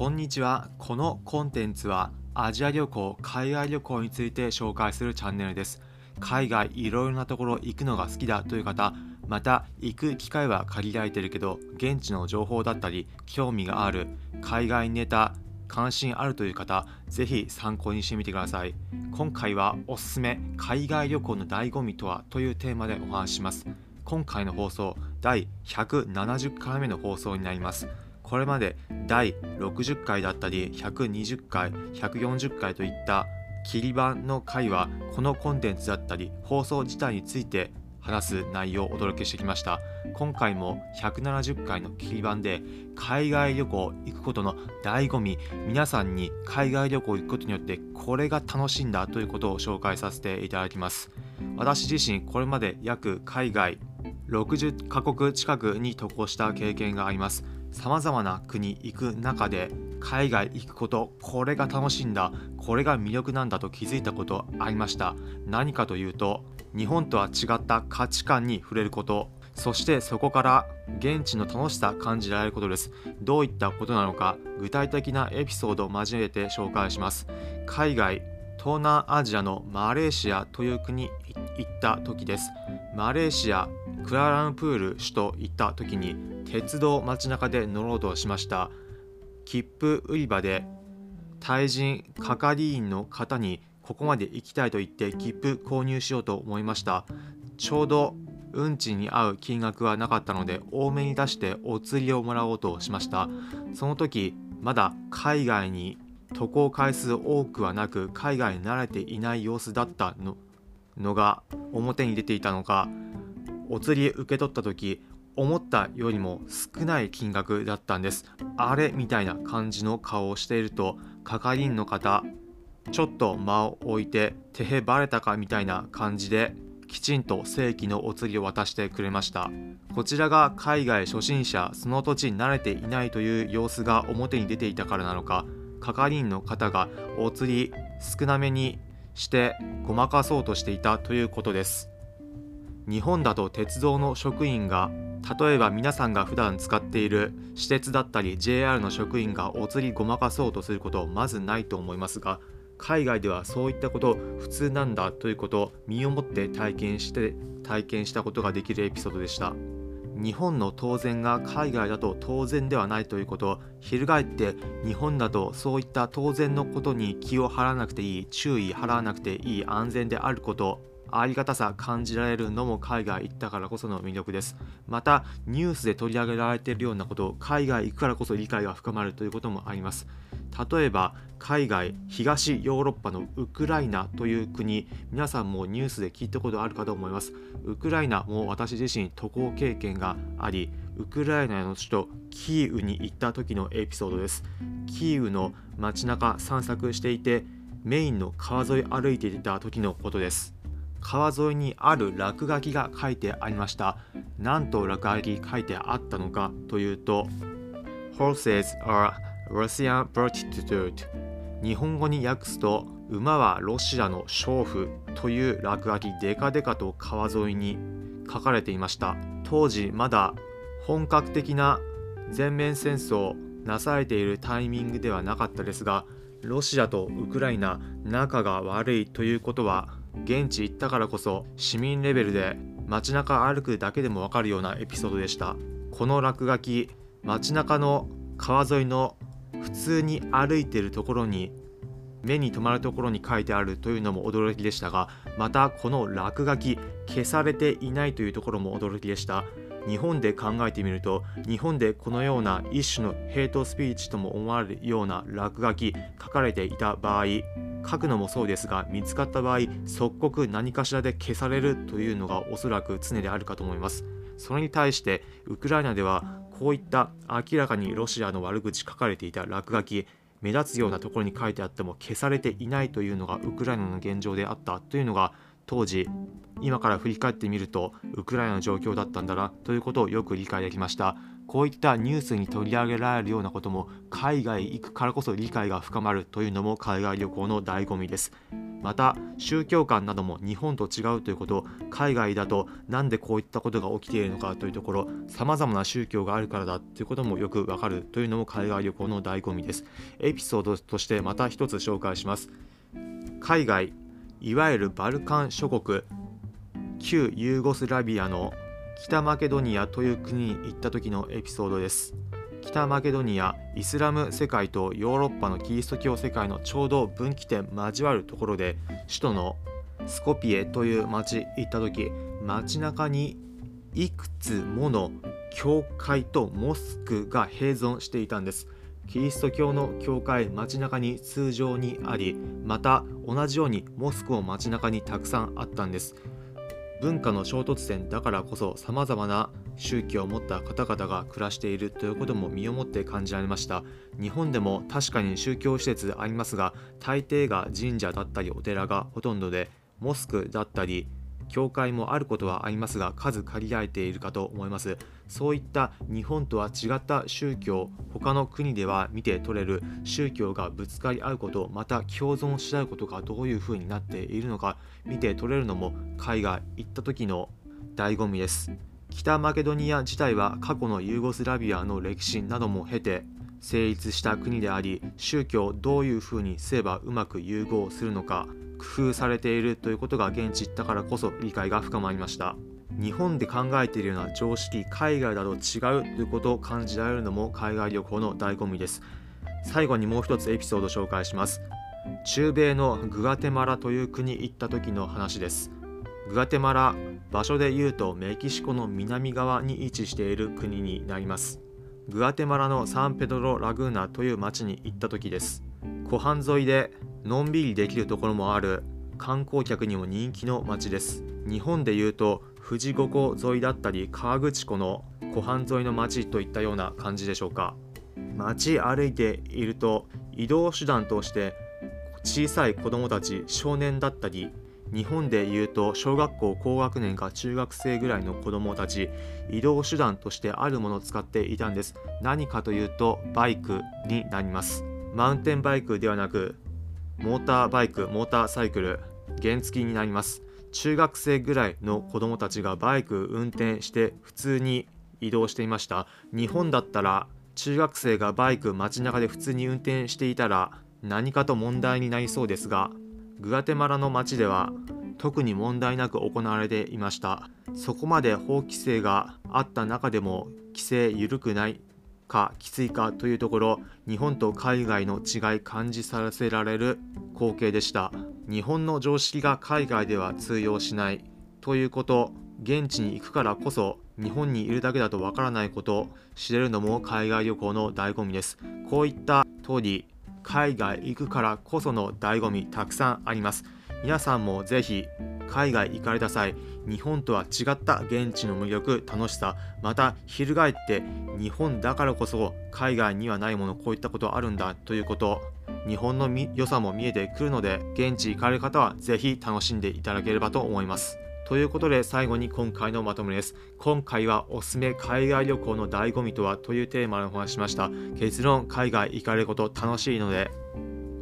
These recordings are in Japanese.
こんにちは。このコンテンツはアジア旅行海外旅行について紹介するチャンネルです。海外いろいろなところ行くのが好きだという方また行く機会は限られてるけど現地の情報だったり興味がある海外ネタ関心あるという方ぜひ参考にしてみてください。今回はおすすめ海外旅行の醍醐味とはというテーマでお話しします。今回の放送第170回目の放送になります。これまで第60回だったり120回140回といった切り板の回はこのコンテンツだったり放送自体について話す内容をお届けしてきました。今回も170回の切り板で海外旅行行くことの醍醐味皆さんに海外旅行行くことによってこれが楽しいんだということを紹介させていただきます。私自身これまで約海外60カ国近くに渡航した経験があります。様々な国行く中で海外行くことこれが楽しいんだ。これが魅力なんだと気づいたことありました。何かというと日本とは違った価値観に触れること。そしてそこから現地の楽しさ感じられることです。どういったことなのか具体的なエピソードを交えて紹介します。海外東南アジアのマレーシアという国行った時です。マレーシアクラランプール首都行った時に鉄道街中で乗ろうとしました。切符売り場で対人係員の方にここまで行きたいと言って切符購入しようと思いました。ちょうど運賃に合う金額はなかったので多めに出してお釣りをもらおうとしました。その時まだ海外に渡航回数多くはなく海外に慣れていない様子だったののが表に出ていたのかお釣り受け取った時思ったよりも少ない金額だったんです。あれみたいな感じの顔をしていると係員の方ちょっと間を置いて手へバレたかみたいな感じできちんと正規のお釣りを渡してくれました。こちらが海外初心者その土地に慣れていないという様子が表に出ていたからなのか係員の方がお釣り少なめにしてごまかそうとしていたということです。日本だと鉄道の職員が例えば皆さんが普段使っている私鉄だったり JR の職員がお釣りごまかそうとすることまずないと思いますが海外ではそういったこと普通なんだということを身をもって体験して体験したことができるエピソードでした。日本の当然が海外だと当然ではないということ翻って日本だとそういった当然のことに気を張らなくていい注意払わなくていい安全であることありがたさ感じられるのも海外行ったからこその魅力です。またニュースで取り上げられているようなこと海外行くからこそ理解が深まるということもあります。例えば海外東ヨーロッパのウクライナという国皆さんもニュースで聞いたことあるかと思います。ウクライナも私自身渡航経験がありウクライナの首都キーウに行った時のエピソードです。キーウの街中散策していてメインの川沿い歩いていた時のことです。川沿いにある落書きが書いてありました。何と落書き書いてあったのかというと Horses are Russian prostitute 日本語に訳すと馬はロシアの娼婦という落書きデカデカと川沿いに書かれていました。当時まだ本格的な全面戦争なされているタイミングではなかったですがロシアとウクライナ仲が悪いということは現地行ったからこそ市民レベルで街中歩くだけでもわかるようなエピソードでした。この落書き街中の川沿いの普通に歩いてるところに目に留まるところに書いてあるというのも驚きでしたがまたこの落書き消されていないというところも驚きでした。日本で考えてみると日本でこのような一種のヘイトスピーチとも思われるような落書き書かれていた場合書くのもそうですが見つかった場合即刻何かしらで消されるというのがおそらく常であるかと思います。それに対してウクライナではこういった明らかにロシアの悪口書かれていた落書き目立つようなところに書いてあっても消されていないというのがウクライナの現状であったというのが当時今から振り返ってみるとウクライナの状況だったんだなということをよく理解できました。こういったニュースに取り上げられるようなことも海外行くからこそ理解が深まるというのも海外旅行の醍醐味です。また宗教観なども日本と違うということ海外だとなんでこういったことが起きているのかというところさまざまな宗教があるからだということもよくわかるというのも海外旅行の醍醐味です。エピソードとしてまた一つ紹介します。海外いわゆるバルカン諸国。旧ユーゴスラビアの北マケドニアという国に行った時のエピソードです。北マケドニアイスラム世界とヨーロッパのキリスト教世界のちょうど分岐点交わるところで首都のスコピエという町行った時街中にいくつもの教会とモスクが併存していたんです。キリスト教の教会街中に通常にありまた同じようにモスクも街中にたくさんあったんです。文化の衝突線だからこそさまざまな宗教を持った方々が暮らしているということも身をもって感じられました。日本でも確かに宗教施設ありますが大抵が神社だったりお寺がほとんどでモスクだったり教会もあることはありますが数限られているかと思います。そういった日本とは違った宗教他の国では見て取れる宗教がぶつかり合うことまた共存し合うことがどういうふうになっているのか見て取れるのも海外行った時の醍醐味です。北マケドニア自体は過去のユーゴスラビアの歴史なども経て成立した国であり宗教をどういうふうにすればうまく融合するのか工夫されているということが現地行ったからこそ理解が深まりました。日本で考えているような常識海外だと違うということを感じられるのも海外旅行の醍醐味です。最後にもう一つエピソードを紹介します。中米のグアテマラという国行った時の話です。グアテマラ場所で言うとメキシコの南側に位置している国になります。グアテマラのサンペドロ・ラグーナという町に行った時です。湖畔沿いでのんびりできるところもある観光客にも人気の町です。日本でいうと富士五湖沿いだったり河口湖の湖畔沿いの町といったような感じでしょうか。街歩いていると移動手段として小さい子どもたち少年だったり日本でいうと小学校高学年か中学生ぐらいの子どもたち移動手段としてあるものを使っていたんです。何かというとバイクになります。マウンテンバイクではなくモーターバイクモーターサイクル原付になります。中学生ぐらいの子どもたちがバイク運転して普通に移動していました。日本だったら中学生がバイク街中で普通に運転していたら何かと問題になりそうですがグアテマラの街では特に問題なく行われていました。そこまで法規制があった中でも規制緩くないかきついかというところ日本と海外の違い感じさせられる光景でした。日本の常識が海外では通用しないということ現地に行くからこそ日本にいるだけだとわからないこと知れるのも海外旅行の醍醐味です。こういった通り海外行くからこその醍醐味たくさんあります。皆さんもぜひ海外行かれた際日本とは違った現地の魅力楽しさまた翻って日本だからこそ海外にはないものこういったことあるんだということ日本の良さも見えてくるので現地行かれる方はぜひ楽しんでいただければと思います。ということで最後に今回のまとめです。今回はおすすめ海外旅行の醍醐味とはというテーマでお話ししました。結論海外行かれること楽しいので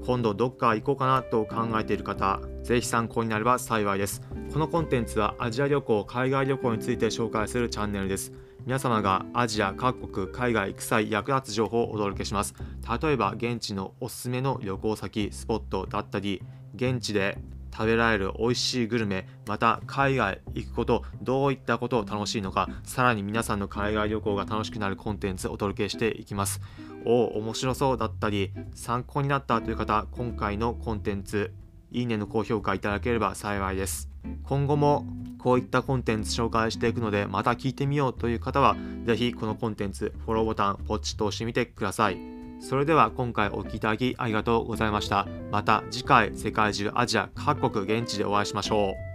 今度どっか行こうかなと考えている方ぜひ参考になれば幸いです。このコンテンツはアジア旅行海外旅行について紹介するチャンネルです。皆様がアジア各国海外行く際役立つ情報をお届けします。例えば現地のおすすめの旅行先スポットだったり現地で食べられる美味しいグルメまた海外行くことどういったことを楽しいのかさらに皆さんの海外旅行が楽しくなるコンテンツをお届けしていきます。お面白そうだったり参考になったという方今回のコンテンツいいねの高評価いただければ幸いです。今後もこういったコンテンツ紹介していくのでまた聞いてみようという方は是非このコンテンツフォローボタンポチッと押してみてください。それでは今回お聴きいただきありがとうございました。また次回世界中アジア各国現地でお会いしましょう。